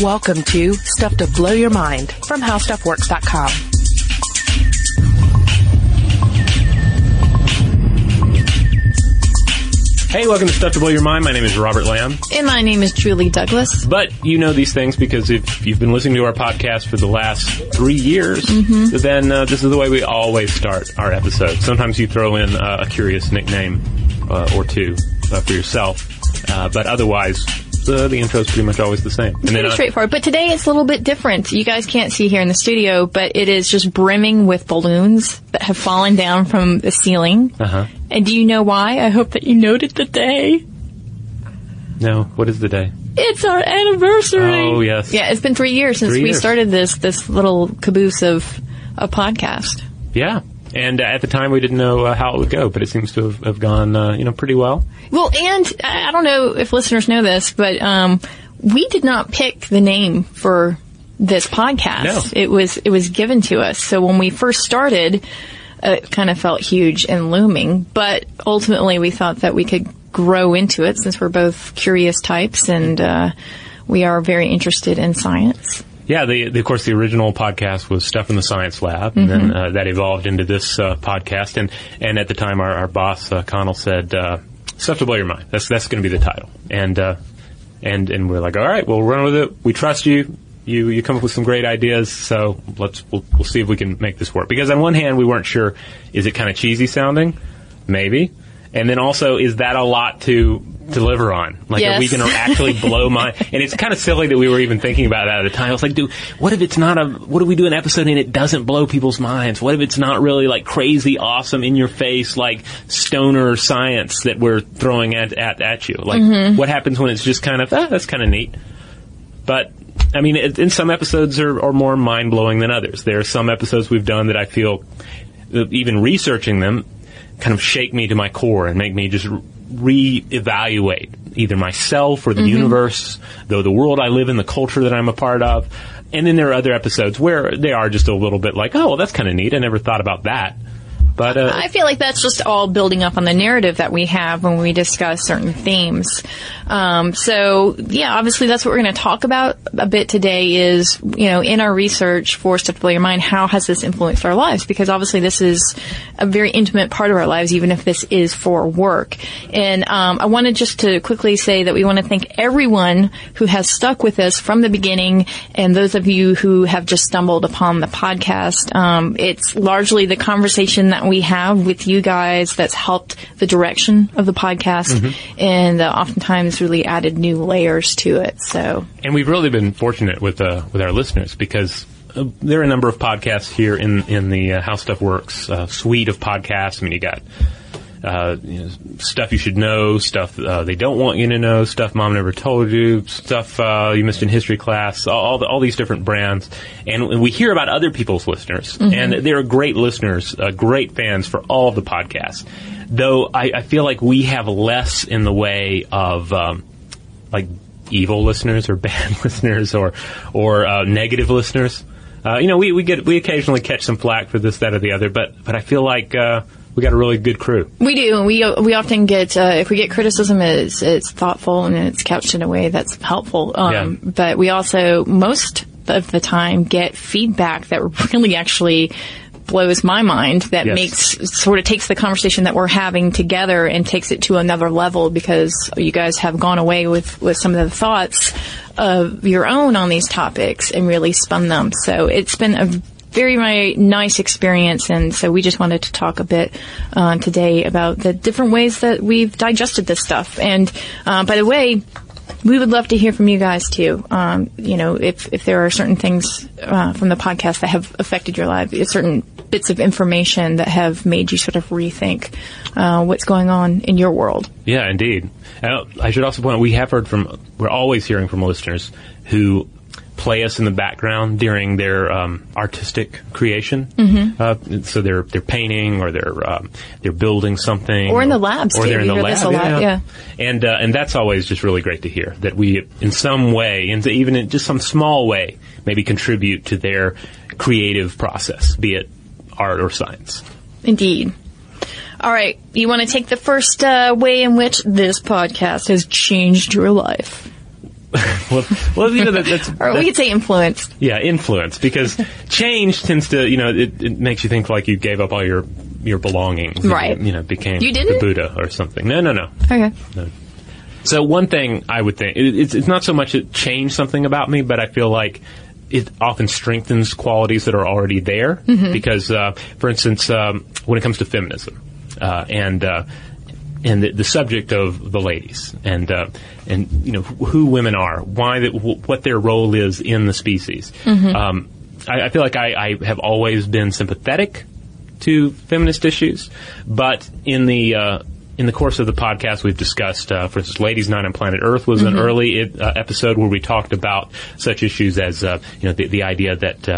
Welcome to Stuff to Blow Your Mind from HowStuffWorks.com. Hey, welcome to Stuff to Blow Your Mind. My name is Robert Lamb. And my name is Julie Douglas. But you know these things because if you've been listening to our podcast for the last three years, Mm-hmm. then uh, this is the way we always start our episode. Sometimes you throw in uh, a curious nickname uh, or two uh, for yourself, uh, but otherwise, the, the intro is pretty much always the same. And Pretty uh, straightforward. But today it's a little bit different. You guys can't see here in the studio, but it is just brimming with balloons that have fallen down from the ceiling. uh-huh. And do you know why? I hope that you noted the day. No, what is the day? It's our anniversary. Oh, yes. Yeah, it's been three years since Three we years. started this this little caboose of a podcast. Yeah. And uh, at the time, we didn't know uh, how it would go, but it seems to have, have gone, uh, you know, pretty well. Well, and I don't know if listeners know this, but um, we did not pick the name for this podcast. No. It was it was given to us. So when we first started, uh, it kind of felt huge and looming. But ultimately, we thought that we could grow into it since we're both curious types and uh, we are very interested in science. Yeah, the, the, of course, the original podcast was Stuff in the Science Lab, and then uh, that evolved into this uh, podcast. And, and at the time, our, our boss, uh, Conal, said, uh, Stuff to Blow Your Mind. That's, that's going to be the title. And, uh, and, and we're like, all right, we'll run with it. We trust you. You, you come up with some great ideas, so let's, we'll, we'll see if we can make this work. Because on one hand, we weren't sure, is it kind of cheesy sounding? Maybe. And then also, is that a lot to deliver on? Like, are we going to actually blow my? And it's kind of silly that we were even thinking about that at the time. I was like, dude, what if it's not a? What if we do an episode and it doesn't blow people's minds? What if it's not really like crazy, awesome, in your face, like stoner science that we're throwing at at, at you? Like, what happens when it's just kind of ah, that's kind of neat? But I mean, in some episodes are, are more mind blowing than others. There are some episodes we've done that I feel, even researching them, kind of shake me to my core and make me just re-evaluate either myself or the mm-hmm. universe, though the world I live in, the culture that I'm a part of. And then there are other episodes where they are just a little bit like, oh, well, that's kind of neat. I never thought about that. But uh, I feel like that's just all building up on the narrative that we have when we discuss certain themes. Um, so yeah, obviously that's what we're going to talk about a bit today. Is you know in our research for Stuff to Blow Your Mind, how has this influenced our lives? Because obviously this is a very intimate part of our lives, even if this is for work. And um, I wanted just to quickly say that we want to thank everyone who has stuck with us from the beginning, and those of you who have just stumbled upon the podcast. Um, it's largely the conversation that we have with you guys that's helped the direction of the podcast, Mm-hmm. and uh, oftentimes really added new layers to it. So and we've really been fortunate with uh, with our listeners because uh, there are a number of podcasts here in in the uh, How Stuff Works uh, suite of podcasts. I mean, you got. Uh, you know, stuff you should know, stuff uh, they don't want you to know, stuff mom never told you, stuff uh, you missed in history class, all, all, the, all these different brands, and we hear about other people's listeners, Mhm. and they're great listeners, uh, great fans for all of the podcasts. Though I, I feel like we have less in the way of um, like evil listeners or bad listeners or or uh, negative listeners. Uh, you know, we, we get we occasionally catch some flack for this, that, or the other, but but I feel like uh, we got a really good crew. we do, and we we often get uh, if we get criticism, it's it's thoughtful and it's couched in a way that's helpful. Um, Yeah. But we also most of the time get feedback that really actually blows my mind that Yes. makes sort of takes the conversation that we're having together and takes it to another level because you guys have gone away with with some of the thoughts of your own on these topics and really spun them so it's been a very, very nice experience, and so we just wanted to talk a bit uh, today about the different ways that we've digested this stuff. And uh, by the way, we would love to hear from you guys too. Um, you know, if if there are certain things uh, from the podcast that have affected your life, certain bits of information that have made you sort of rethink uh, what's going on in your world. Yeah, indeed. Uh, I should also point out we have heard from we're always hearing from listeners who play us in the background during their um, artistic creation. Mhm. Uh, so they're they're painting or they're um, they're building something, Or in the labs, or too. they're in We the hear lab. a lot, yeah. and uh, and that's always just really great to hear that we, in some way, and even in just some small way, maybe contribute to their creative process, be it art or science. Indeed. All right, you want to take the first uh, way in which this podcast has changed your life, well, well, you know that, that's, or we could say influenced. Yeah, influence because change tends to you know it, it makes you think like you gave up all your your belongings, and, Right. You know, became You the didn't? Buddha or something. No, no, no. Okay. no. So one thing I would think it, it's it's not so much it changed something about me, but I feel like it often strengthens qualities that are already there. Mhm. Because, uh, for instance, um, when it comes to feminism uh, and uh, and the, the subject of the ladies and uh, and you know who women are, why that, wh- what their role is in the species. Mhm. Um, I, I feel like I, I have always been sympathetic to feminist issues, but in the uh, in the course of the podcast, we've discussed, uh, for instance, Ladies Night on Planet Earth was an Mhm. early uh, episode where we talked about such issues as uh, you know the, the idea that.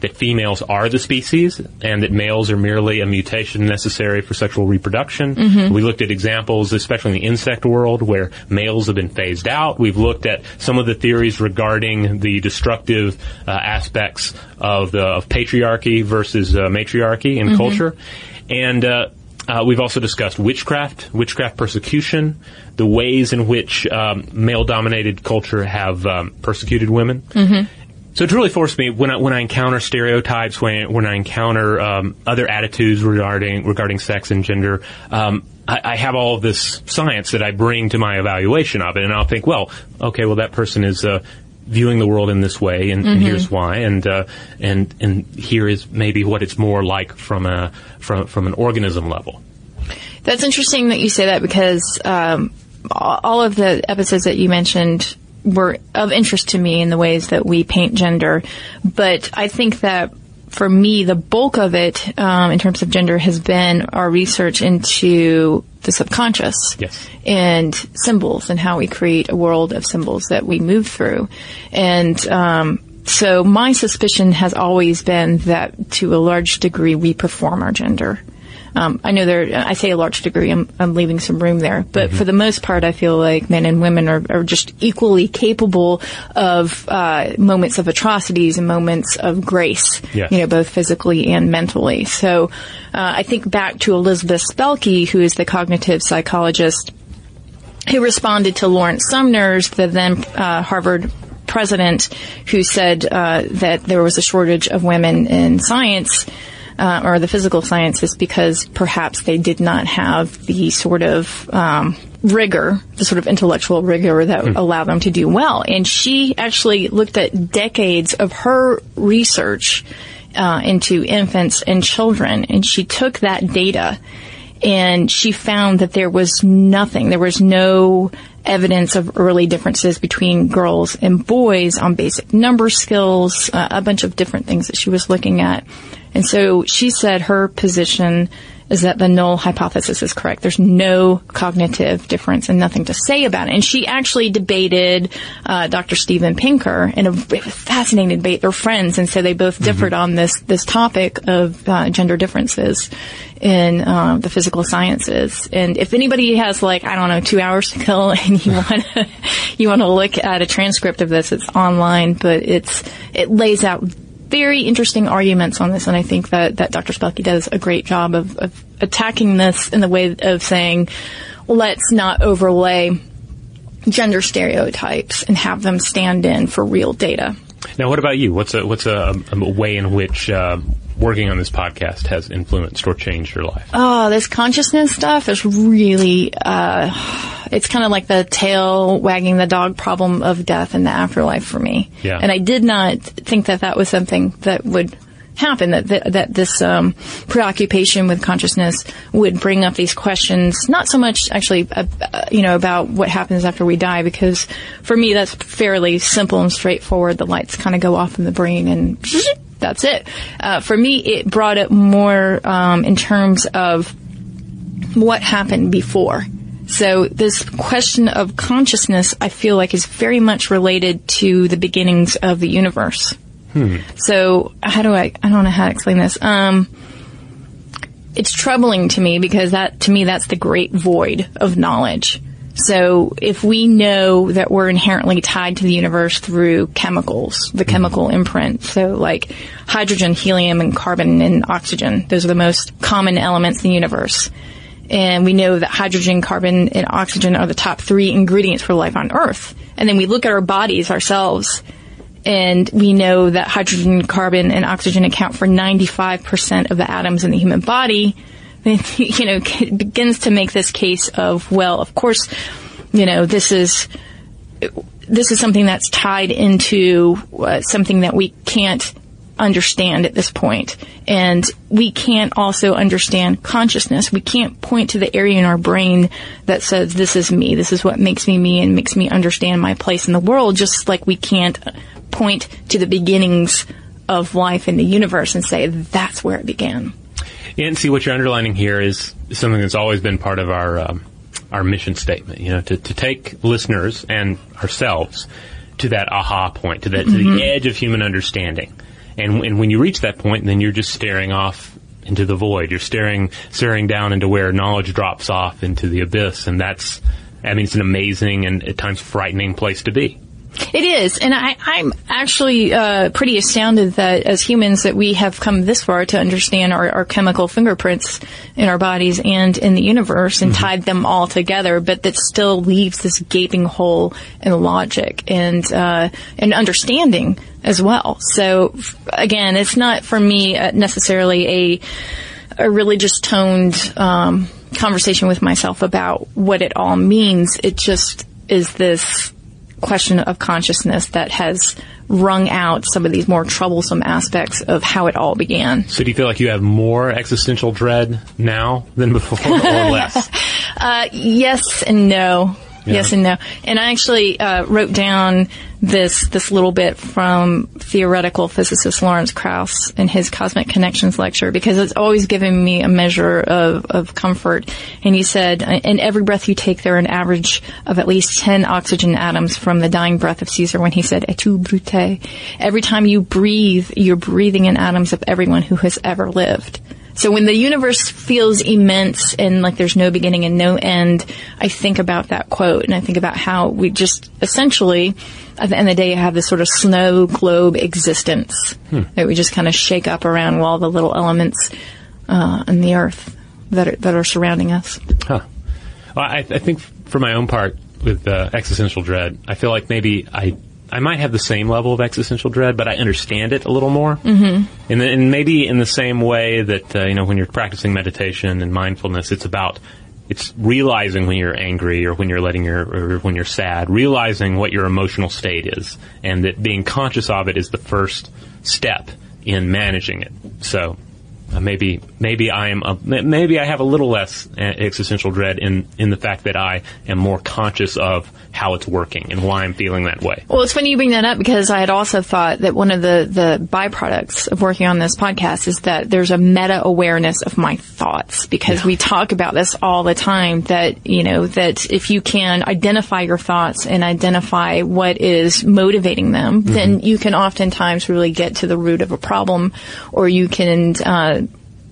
That females are the species and that males are merely a mutation necessary for sexual reproduction. Mhm. We looked at examples, especially in the insect world, where males have been phased out. We've looked at some of the theories regarding the destructive uh, aspects of the of patriarchy versus uh, matriarchy in Mhm. culture, and uh, uh, we've also discussed witchcraft, witchcraft persecution, the ways in which um, male-dominated culture have um, persecuted women. Mm-hmm. So it's really forced me when I when I encounter stereotypes, when when I encounter um, other attitudes regarding regarding sex and gender. Um, I, I have all of this science that I bring to my evaluation of it, and I'll think, well, okay, well that person is uh, viewing the world in this way, and, and Mhm. here's why, and uh, and and here is maybe what it's more like from a from from an organism level. That's interesting that you say that because um, all all of the episodes that you mentioned were of interest to me in the ways that we paint gender. But I think that for me, the bulk of it um, in terms of gender has been our research into the subconscious Yes. and symbols and how we create a world of symbols that we move through. And um, so my suspicion has always been that to a large degree we perform our gender. Um, I know there, I say a large degree, I'm, I'm leaving some room there, but for the most part, I feel like men and women are, are just equally capable of uh, moments of atrocities and moments of grace, Yes. you know, both physically and mentally. So uh, I think back to Elizabeth Spelke, who is the cognitive psychologist who responded to Lawrence Summers, the then uh, Harvard president, who said uh, that there was a shortage of women in science. Uh, or the physical sciences because perhaps they did not have the sort of um, rigor, the sort of intellectual rigor that would allow them to do well. And she actually looked at decades of her research uh, into infants and children, and she took that data and she found that there was nothing. There was no evidence of early differences between girls and boys on basic number skills, uh, a bunch of different things that she was looking at. And so she said her position is that the null hypothesis is correct. There's no cognitive difference and nothing to say about it. And she actually debated uh, Dr. Steven Pinker in a fascinating debate. They're friends, and so they both differed on this this topic of uh, gender differences in uh, the physical sciences. And if anybody has like I don't know two hours to kill and you want to you want to look at a transcript of this, it's online, but it's it lays out very interesting arguments on this, and I think that, that Dr. Spelke does a great job of, of attacking this in the way of saying, let's not overlay gender stereotypes and have them stand in for real data. Now, what about you? What's a what's a, a way in which uh, working on this podcast has influenced or changed your life? Oh, this consciousness stuff is really, uh, it's kind of like the tail wagging the dog problem of death in the afterlife for me. Yeah. And I did not think that that was something that would happen, that, that, that this, um, preoccupation with consciousness would bring up these questions, not so much actually, uh, uh, you know, about what happens after we die, because for me that's fairly simple and straightforward. The lights kind of go off in the brain and that's it. Uh, for me, it brought up more um, in terms of what happened before. So this question of consciousness, I feel like, is very much related to the beginnings of the universe. Hmm. So how do I? I don't know how to explain this. Um, it's troubling to me because that, to me, that's the great void of knowledge. So if we know that we're inherently tied to the universe through chemicals, the mm-hmm. chemical imprint, so like hydrogen, helium, and carbon and oxygen, those are the most common elements in the universe. And we know that hydrogen, carbon, and oxygen are the top three ingredients for life on Earth. And then we look at our bodies ourselves and we know that hydrogen, carbon, and oxygen account for 95% of the atoms in the human body, you know, begins to make this case of, well, of course, you know, this is, this is something that's tied into uh, something that we can't understand at this point. And we can't also understand consciousness. We can't point to the area in our brain that says, this is me, this is what makes me me and makes me understand my place in the world, just like we can't point to the beginnings of life in the universe and say, that's where it began. And see what you're underlining here is something that's always been part of our um, our mission statement. You know, to, to take listeners and ourselves to that aha point, to that to Mhm. the edge of human understanding. And, and when you reach that point, then you're just staring off into the void. You're staring staring down into where knowledge drops off into the abyss, and that's I mean, it's an amazing and at times frightening place to be. It is, and I, I'm actually uh, pretty astounded that as humans that we have come this far to understand our, our chemical fingerprints in our bodies and in the universe and tied them all together, but that still leaves this gaping hole in logic and uh, and understanding as well. So again, it's not for me uh, necessarily a a religious toned um, conversation with myself about what it all means. It just is this question of consciousness that has wrung out some of these more troublesome aspects of how it all began. So do you feel like you have more existential dread now than before, or less? Uh, yes and no. Yes and no. And I actually uh, wrote down this this little bit from theoretical physicist Lawrence Krauss in his Cosmic Connections lecture because it's always given me a measure of, of comfort. And he said, in every breath you take, there are an average of at least 10 oxygen atoms from the dying breath of Caesar when he said, et tu brute. Every time you breathe, you're breathing in atoms of everyone who has ever lived. So when the universe feels immense and like there's no beginning and no end, I think about that quote and I think about how we just essentially, at the end of the day, have this sort of snow globe existence Hmm. that we just kind of shake up around all the little elements uh, in the earth that are, that are surrounding us. Huh. Well, I, I think for my own part with uh, existential dread, I feel like maybe I I might have the same level of existential dread, but I understand it a little more. Mm-hmm. And, and maybe in the same way that uh, you know when you're practicing meditation and mindfulness, it's about it's realizing when you're angry or when you're letting your or when you're sad, realizing what your emotional state is, and that being conscious of it is the first step in managing it. So uh, maybe maybe I am a, maybe I have a little less uh, existential dread in in the fact that I am more conscious of how it's working and why I'm feeling that way. Well, it's funny you bring that up because I had also thought that one of the, the byproducts of working on this podcast is that there's a meta awareness of my thoughts because we talk about this all the time that, you know, that if you can identify your thoughts and identify what is motivating them, then you can oftentimes really get to the root of a problem or you can, uh,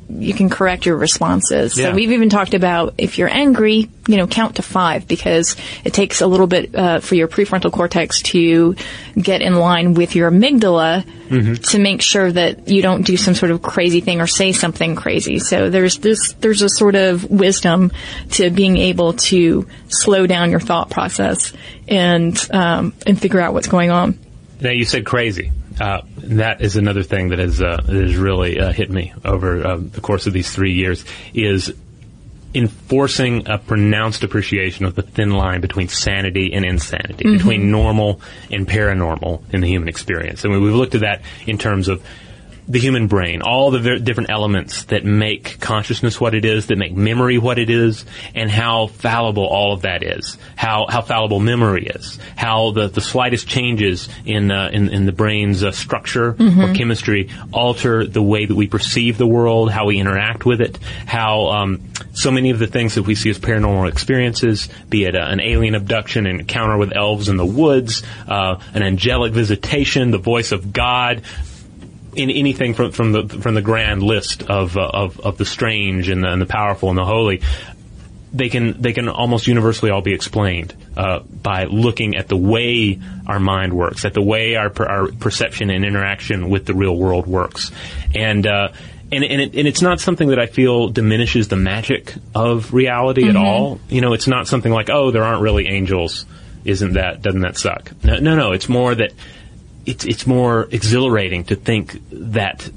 you can correct your responses. Yeah. So we've even talked about if you're angry, you know, count to five because it takes a little bit uh, for your prefrontal cortex to get in line with your amygdala to make sure that you don't do some sort of crazy thing or say something crazy. So there's this, there's a sort of wisdom to being able to slow down your thought process and um, and figure out what's going on. Now you said crazy. Uh, that is another thing that has uh, that has really uh, hit me over uh, the course of these three years is enforcing a pronounced appreciation of the thin line between sanity and insanity, Mhm. between normal and paranormal in the human experience. And we've looked at that in terms of the human brain, all the ver- different elements that make consciousness what it is, that make memory what it is, and how fallible all of that is. How how fallible memory is. How the, the slightest changes in uh, in, in the brain's uh, structure or Mhm. chemistry alter the way that we perceive the world, how we interact with it, how um, so many of the things that we see as paranormal experiences, be it uh, an alien abduction, an encounter with elves in the woods, uh, an angelic visitation, the voice of God, in anything from from the from the grand list of uh, of of the strange and the, and the powerful and the holy, they can they can almost universally all be explained uh, by looking at the way our mind works, at the way our per, our perception and interaction with the real world works, and. Uh, and, and, it, and it's not something that I feel diminishes the magic of reality at Mhm. all. You know, it's not something like, oh, there aren't really angels. Isn't that, doesn't that suck? No, no, no. It's more that it's it's more exhilarating to think that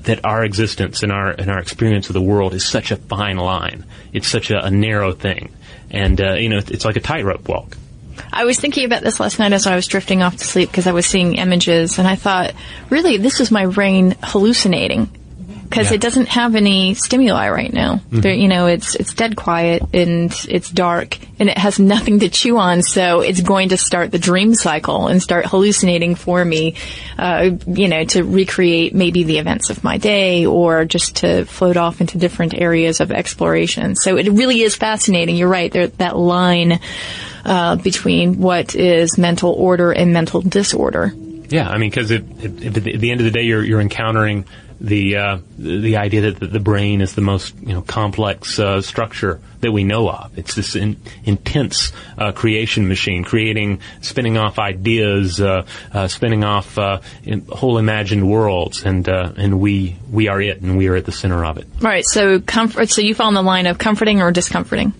that our existence and our and our experience of the world is such a fine line. It's such a, a narrow thing, and uh, you know it's, it's like a tightrope walk. I was thinking about this last night as I was drifting off to sleep because I was seeing images and I thought, really, this is my brain hallucinating because Yeah. it doesn't have any stimuli right now. Mhm. There, you know, it's it's dead quiet and it's dark and it has nothing to chew on, so it's going to start the dream cycle and start hallucinating for me, uh, you know, to recreate maybe the events of my day or just to float off into different areas of exploration. So it really is fascinating. You're right. There, that line uh, between what is mental order and mental disorder. Yeah, I mean, because at the end of the day you're you're encountering the uh, the idea that the, brain is the most you know complex uh, structure that we know of. It's this in, intense uh, creation machine, creating, spinning off ideas, uh, uh, spinning off uh, whole imagined worlds, and and we we are it, and we are at the center of it. Right. So comfort. So you fall in the line of comforting or discomforting.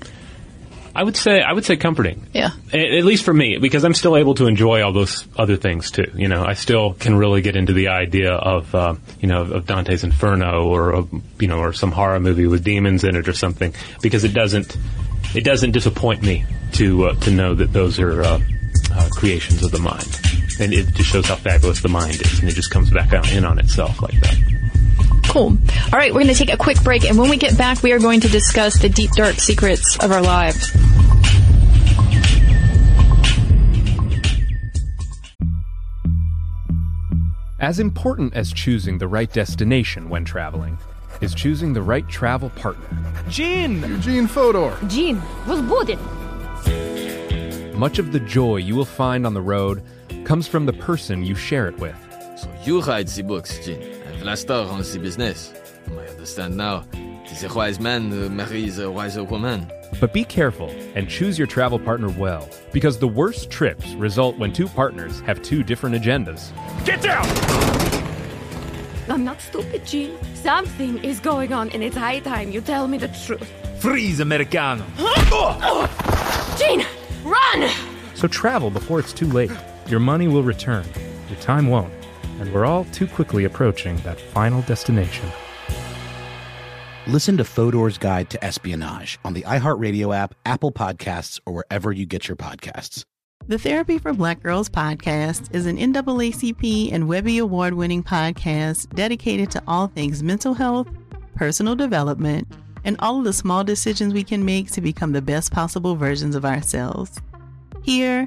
I would say I would say comforting. Yeah. At, at least for me, because I'm still able to enjoy all those other things too. You know, I still can really get into the idea of, uh, you know, of Dante's Inferno or, of, you know, or some horror movie with demons in it or something, because it doesn't, it doesn't disappoint me to uh, to know that those are uh, uh, creations of the mind, and it just shows how fabulous the mind is, and it just comes back out in on itself like that. Cool. All right, we're going to take a quick break, and when we get back, we are going to discuss the deep, dark secrets of our lives. As important as choosing the right destination when traveling is choosing the right travel partner. Gene! Eugene Fodor! Gene, was booted! Much of the joy you will find on the road comes from the person you share it with. So you write the books, Gene and Vlastar runs the business. I understand now. It uh, is a wise man who marries a wiser woman. But be careful and choose your travel partner well, because the worst trips result when two partners have two different agendas. Get down! I'm not stupid, Gene. Something is going on, and it's high time you tell me the truth. Freeze, Americano. Gene, run! So travel before it's too late. Your money will return, your time won't, and we're all too quickly approaching that final destination. Listen to Fodor's Guide to Espionage on the iHeartRadio app, Apple Podcasts, or wherever you get your podcasts. The Therapy for Black Girls podcast is an NAACP and Webby Award winning podcast dedicated to all things mental health, personal development, and all of the small decisions we can make to become the best possible versions of ourselves. Here,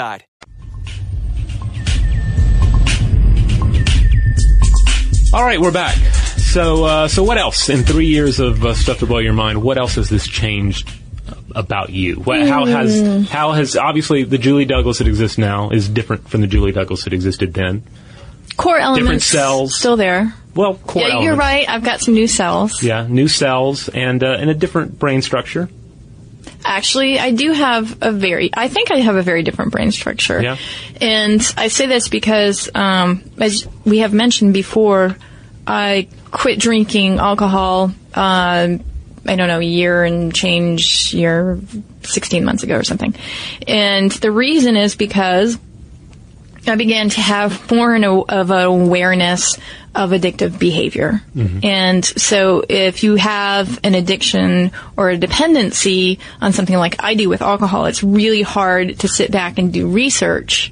All right, we're back. So, uh, so what else in three years of uh, stuff to blow your mind? What else has this changed about you? What, how has Hmm. how has obviously the Julie Douglas that exists now is different from the Julie Douglas that existed then. Core elements Different cells. still there. Well, core yeah, you're right. I've got some new cells. Yeah, new cells and uh, and a different brain structure. Actually, I do have a very, I think I have a very different brain structure. Yeah. And I say this because, um, as we have mentioned before, I quit drinking alcohol, uh, I don't know, a year and change, year, 16 months ago or something. And the reason is because I began to have more of an awareness of addictive behavior. And so if you have an addiction or a dependency on something like I do with alcohol, it's really hard to sit back and do research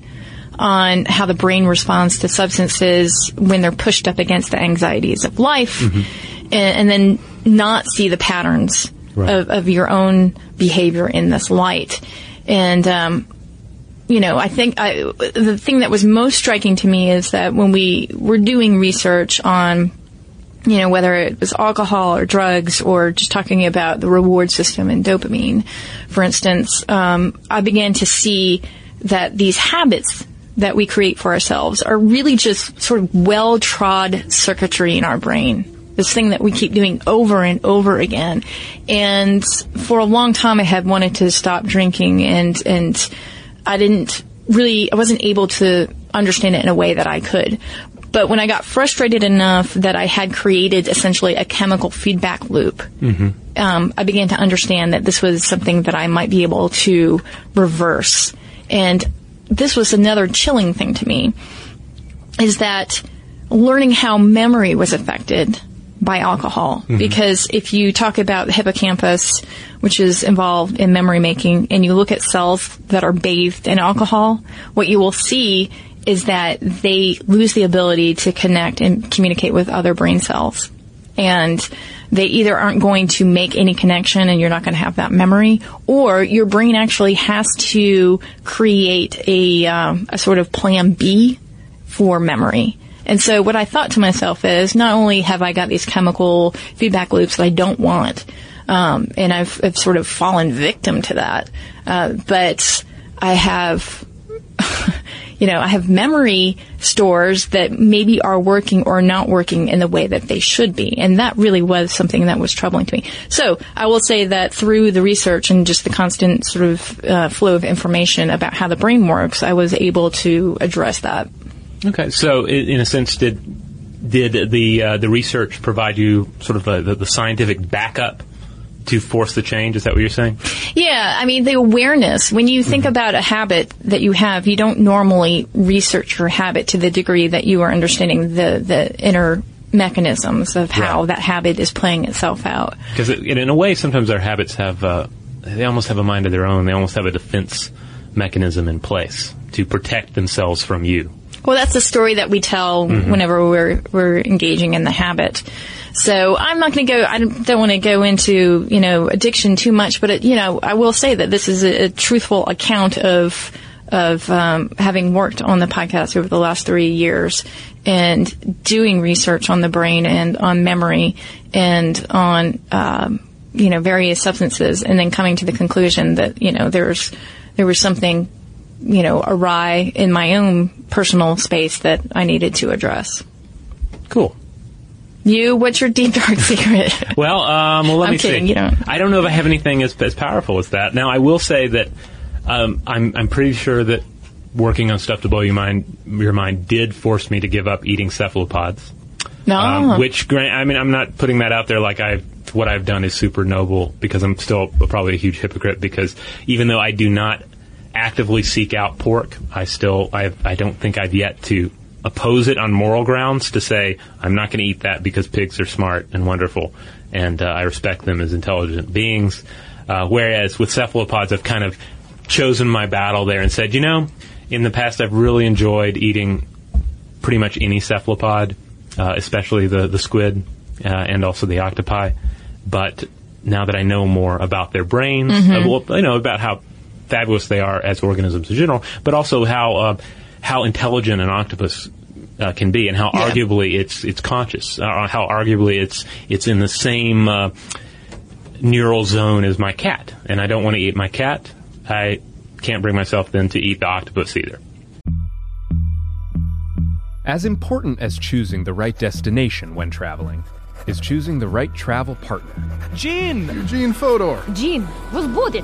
on how the brain responds to substances when they're pushed up against the anxieties of life and, and then not see the patterns of, of your own behavior in this light. And, um, you know, I think I, the thing that was most striking to me is that when we were doing research on, you know, whether it was alcohol or drugs or just talking about the reward system and dopamine, for instance, um, I began to see that these habits that we create for ourselves are really just sort of well trod circuitry in our brain this thing that we keep doing over and over again. And for a long time, I had wanted to stop drinking, and and I didn't really, I wasn't able to understand it in a way that I could. But when I got frustrated enough that I had created essentially a chemical feedback loop, Mm-hmm. um, I began to understand that this was something that I might be able to reverse. And this was another chilling thing to me, is that learning how memory was affected by alcohol Mhm. because if you talk about the hippocampus, which is involved in memory making, and you look at cells that are bathed in alcohol, what you will see is that they lose the ability to connect and communicate with other brain cells. And they either aren't going to make any connection and you're not going to have that memory, or your brain actually has to create a, um, a sort of plan B for memory. And so what I thought to myself is not only have I got these chemical feedback loops that I don't want, um, and I've, I've sort of fallen victim to that, uh, but I have you know, I have memory stores that maybe are working or not working in the way that they should be. And that really was something that was troubling to me. So I will say that through the research and just the constant sort of uh, flow of information about how the brain works, I was able to address that. Okay, so in a sense, did did the uh, the research provide you sort of a, the, the scientific backup to force the change? Is that what you're saying? Yeah, I mean, the awareness, when you think about a habit that you have, you don't normally research your habit to the degree that you are understanding the, the inner mechanisms of how Right. that habit is playing itself out. Because in a way, sometimes our habits have uh, they almost have a mind of their own. They almost have a defense mechanism in place to protect themselves from you. Well, that's the story that we tell Mhm. whenever we're we're engaging in the habit. So I'm not going to go. I don't, don't want to go into you know addiction too much, but it, you know I will say that this is a, a truthful account of of um, having worked on the podcast over the last three years and doing research on the brain and on memory and on um, you know various substances, and then coming to the conclusion that you know there's there was something you know, awry in my own personal space that I needed to address. Cool. You, what's your deep dark secret? Well, um, well, let I'm me kidding, see. you don't. I don't know if I have anything as, as powerful as that. Now, I will say that um, I'm I'm pretty sure that working on stuff to blow your mind your mind did force me to give up eating cephalopods. No. Um, which, grant, I mean, I'm not putting that out there like I've what I've done is super noble because I'm still probably a huge hypocrite because even though I do not actively seek out pork, I still I I don't think I've yet to oppose it on moral grounds to say I'm not going to eat that because pigs are smart and wonderful and uh, I respect them as intelligent beings. Uh, whereas with cephalopods, I've kind of chosen my battle there and said, you know, in the past I've really enjoyed eating pretty much any cephalopod, uh, especially the the squid uh, and also the octopi. But now that I know more about their brains, Mhm. uh, well, you know about how fabulous they are as organisms in general, but also how uh, how intelligent an octopus uh, can be, and how Yeah. arguably it's it's conscious, uh, how arguably it's it's in the same uh, neural zone as my cat, and I don't want to eat my cat. I can't bring myself then to eat the octopus either. As important as choosing the right destination when traveling is choosing the right travel partner. Gene! Eugene Fodor. Gene, was booted.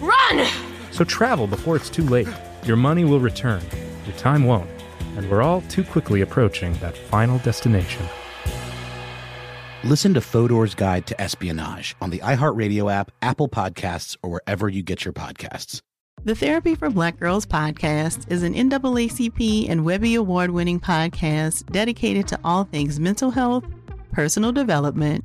run! So travel before it's too late. Your money will return, your time won't, and we're all too quickly approaching that final destination. Listen to Fodor's Guide to Espionage on the iHeartRadio app, Apple Podcasts, or wherever you get your podcasts. The Therapy for Black Girls podcast is an NAACP and Webby Award winning podcast dedicated to all things mental health, personal development,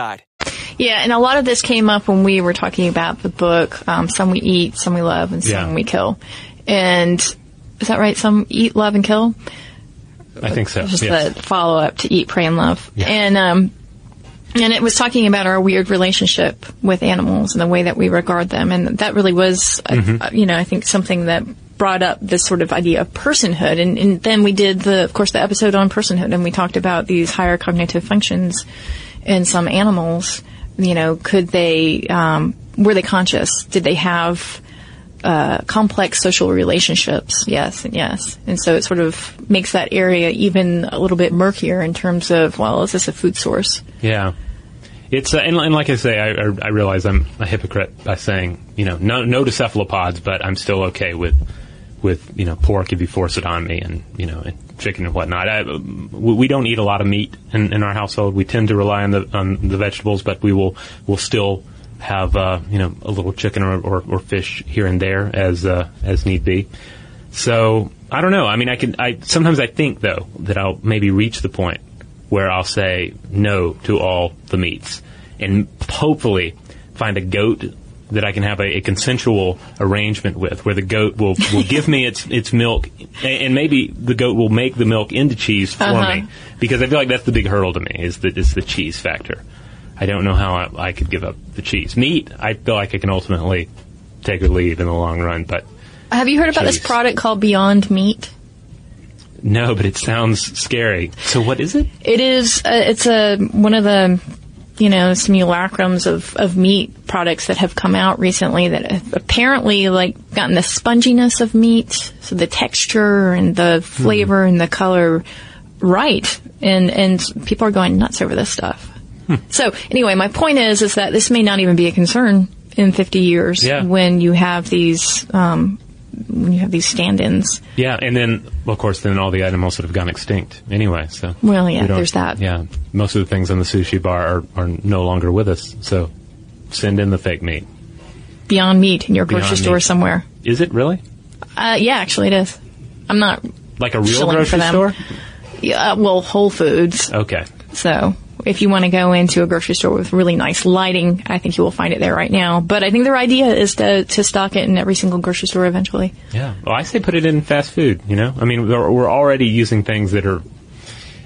Yeah, and a lot of this came up when we were talking about the book, um, Some We Eat, Some We Love, and Some Yeah. We Kill. And is that right? Some Eat, Love, and Kill? I think so. Just yes. the follow up to Eat, Pray, and Love. And, um, and it was talking about our weird relationship with animals and the way that we regard them. And that really was, uh, Mhm. uh, you know, I think something that brought up this sort of idea of personhood. And, and then we did the, of course, the episode on personhood and we talked about these higher cognitive functions in some animals. You know, could they, um, were they conscious? Did they have, uh, complex social relationships. Yes, and yes. And so it sort of makes that area even a little bit murkier in terms of, well, is this a food source? Yeah. It's uh, and, and like I say, I, I, realize I'm a hypocrite by saying you know no no to cephalopods, but I'm still okay with with you know pork if you force it on me, and you know and chicken and whatnot. I, we don't eat a lot of meat in, in our household. We tend to rely on the on the vegetables, but we will will still have uh, you know a little chicken or, or, or fish here and there as uh, as need be. So I don't know. I mean, I can. I sometimes I think though that I'll maybe reach the point where I'll say no to all the meats, and hopefully find a goat that I can have a, a consensual arrangement with, where the goat will, will give me its its milk, and maybe the goat will make the milk into cheese for Uh-huh. me, because I feel like that's the big hurdle to me is the is the cheese factor. I don't know how I, I could give up the cheese. Meat, I feel like I can ultimately take or leave in the long run, but Have you heard about this product called Beyond Meat? no, but it sounds scary. So what is it? It is, uh, it's a, one of the, you know, simulacrums of, of meat products that have come out recently that have apparently like gotten the sponginess of meat, so the texture and the flavor and the color right. And, and people are going nuts over this stuff. So anyway, my point is, is that this may not even be a concern in 50 years Yeah. when you have these, um, when you have these stand-ins. Yeah, and then of course then all the animals that have gone extinct anyway. So Well, yeah, we there's that. Yeah, most of the things on the sushi bar are, are no longer with us. So send in the fake meat. Beyond Meat in your grocery Beyond store Meat. somewhere. Is it really Uh, yeah, actually it is. I'm not like a real grocery them. store? Yeah, well, Whole Foods. Okay. So if you want to go into a grocery store with really nice lighting, I think you will find it there right now. But I think their idea is to, to stock it in every single grocery store eventually. Yeah. Well, I say put it in fast food. You know, I mean, we're, we're already using things that are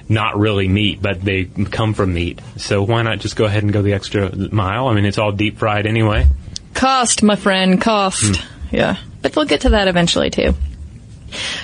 not really meat, but they come from meat. So why not just go ahead and go the extra mile? I mean, it's all deep fried anyway. Cost, my friend, cost. Yeah. But we'll get to that eventually too.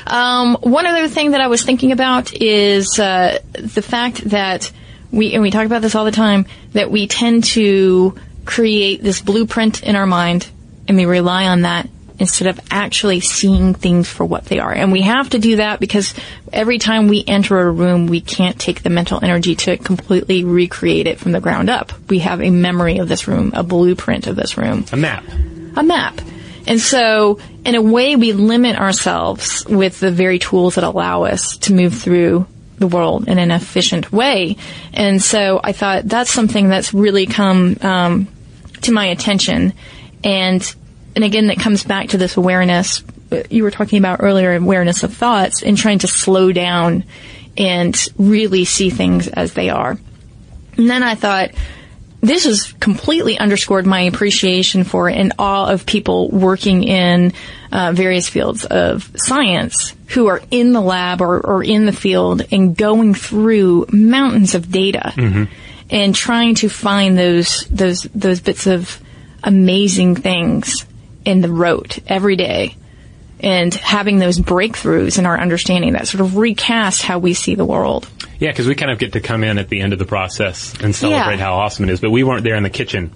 Um, one other thing that I was thinking about is uh, the fact that we, and we talk about this all the time, that we tend to create this blueprint in our mind and we rely on that instead of actually seeing things for what they are. And we have to do that because every time we enter a room, we can't take the mental energy to completely recreate it from the ground up. We have a memory of this room, a blueprint of this room A map. a map. And so, in a way, we limit ourselves with the very tools that allow us to move through the world in an efficient way. And so, I thought that's something that's really come um, to my attention. And and again, that comes back to this awareness you were talking about earlier, awareness of thoughts, and trying to slow down and really see things as they are. And then I thought, this has completely underscored my appreciation for and awe of people working in uh, various fields of science who are in the lab or, or, in the field and going through mountains of data mm-hmm. and trying to find those those those bits of amazing things in the rote every day and having those breakthroughs in our understanding that sort of recast how we see the world. Yeah, because we kind of get to come in at the end of the process and celebrate yeah. how awesome it is, but we weren't there in the kitchen.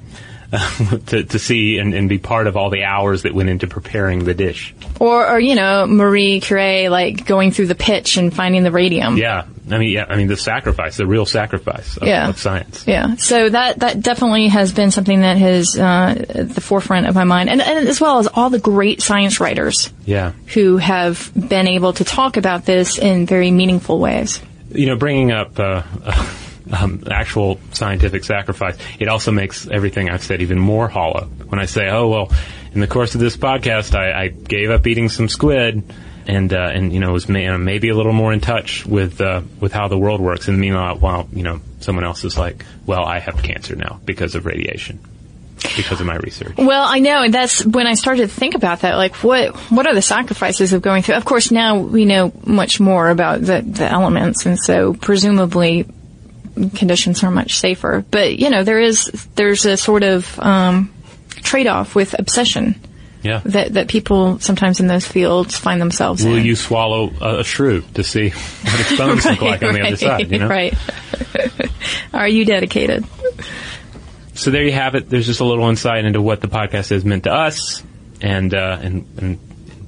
To, to see and, and, be part of all the hours that went into preparing the dish. Or, or, you know, Marie Curie, like going through the pitch and finding the radium. Yeah. I mean, yeah, I mean, the sacrifice, the real sacrifice of, yeah. of science. Yeah. So that, that definitely has been something that has, uh, at the forefront of my mind. And, and as well as all the great science writers. Yeah. Who have been able to talk about this in very meaningful ways you know, bringing up uh, um, actual scientific sacrifice, it also makes everything I've said even more hollow. When I say, "Oh well," in the course of this podcast, I, I gave up eating some squid, and uh, and you know was may, uh, maybe a little more in touch with uh, with how the world works. And meanwhile, while you know, someone else is like, "Well, I have cancer now because of radiation." because of my research. Well, I know, and that's when I started to think about that. Like, what what are the sacrifices of going through? Of course, now we know much more about the the elements, and so presumably conditions are much safer. But you know, there is there's a sort of um, trade off with obsession. Yeah. That that people sometimes in those fields find themselves Will in. you swallow a, a shrew to see what its bones right, look like on right, the other side? You know? Right. are you dedicated? so there you have it. There's just a little insight into what the podcast has meant to us, and uh, and, and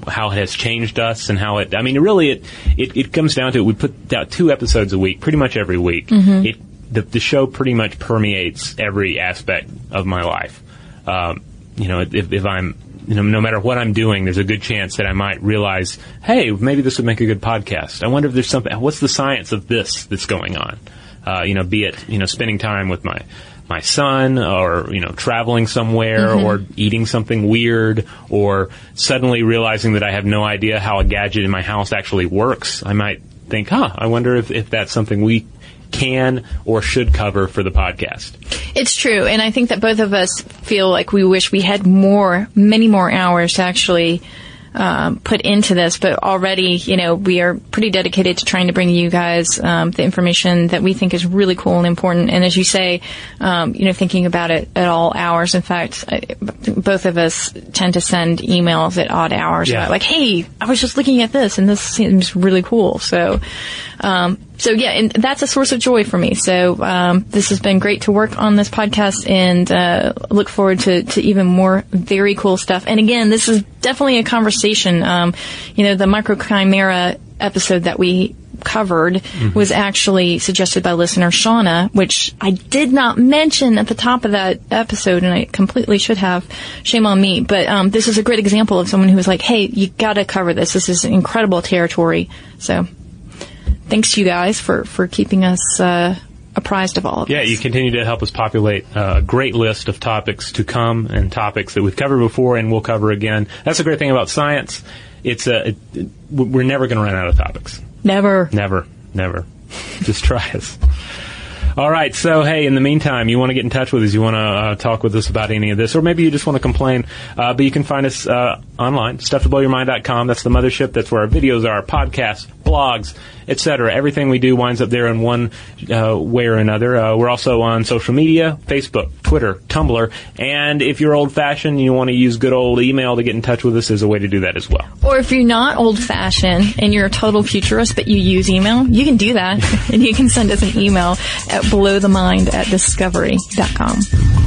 how it has changed us, and how it. I mean, really, it it, it comes down to it. We put out two episodes a week, pretty much every week. Mm-hmm. It the, the show pretty much permeates every aspect of my life. Um, you know, if, if I'm you know, no matter what I'm doing, there's a good chance that I might realize, hey, maybe this would make a good podcast. I wonder if there's something. What's the science of this that's going on? Uh, you know, be it you know spending time with my my son or, you know, traveling somewhere mm-hmm. or eating something weird or suddenly realizing that I have no idea how a gadget in my house actually works, I might think, huh, I wonder if, if that's something we can or should cover for the podcast. It's true. And I think that both of us feel like we wish we had more, many more hours to actually um, put into this, but already, you know, we are pretty dedicated to trying to bring you guys um, the information that we think is really cool and important. And as you say, um, you know, thinking about it at all hours. In fact, I, both of us tend to send emails at odd hours. Yeah. Like, hey, I was just looking at this, and this seems really cool. So, um, so yeah, and that's a source of joy for me. So um, this has been great to work on this podcast, and uh, look forward to, to even more very cool stuff. And again, this is definitely a conversation. Um, you know, the micro chimera episode that we covered mm-hmm. was actually suggested by listener Shauna, which I did not mention at the top of that episode, and I completely should have. Shame on me. But um, this is a great example of someone who was like, "Hey, you got to cover this. This is incredible territory." So thanks to you guys for, for keeping us uh, apprised of all of yeah, this. you continue to help us populate a great list of topics to come and topics that we've covered before and we'll cover again. That's a great thing about science. It's a, it, it, we're never going to run out of topics. Never. Never. Never. Just try us. All right. So, hey, in the meantime, you want to get in touch with us, you want to uh, talk with us about any of this, or maybe you just want to complain, uh, but you can find us uh, online, stufftoblowyourmind.com. That's the mothership. That's where our videos are, our podcasts, blogs, etc. Everything we do winds up there in one uh, way or another. Uh, we're also on social media, Facebook, Twitter, Tumblr, and if you're old-fashioned, and you want to use good old email to get in touch with us, there's a way to do that as well. Or if you're not old-fashioned and you're a total futurist, but you use email, you can do that, and you can send us an email at blowthemind at discovery.com.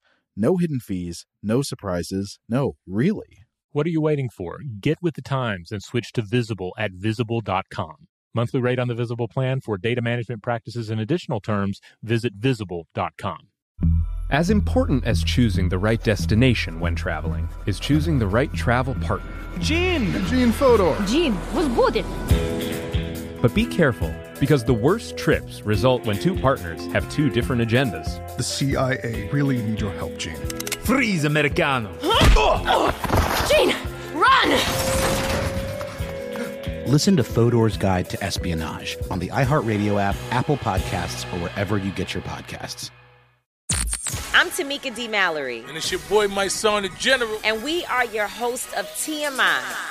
No hidden fees, no surprises, no, really. What are you waiting for? Get with the times and switch to Visible at visible.com. Monthly rate on the Visible plan for data management practices and additional terms, visit visible.com. As important as choosing the right destination when traveling is choosing the right travel partner. Gene! Gene Fodor! Gene, was good. But be careful because the worst trips result when two partners have two different agendas. The CIA really need your help, Gene. Freeze, Americano! Gene, run! Listen to Fodor's Guide to Espionage on the iHeartRadio app, Apple Podcasts, or wherever you get your podcasts. I'm Tamika D. Mallory. And it's your boy, Mysonne, the General. And we are your hosts of TMI.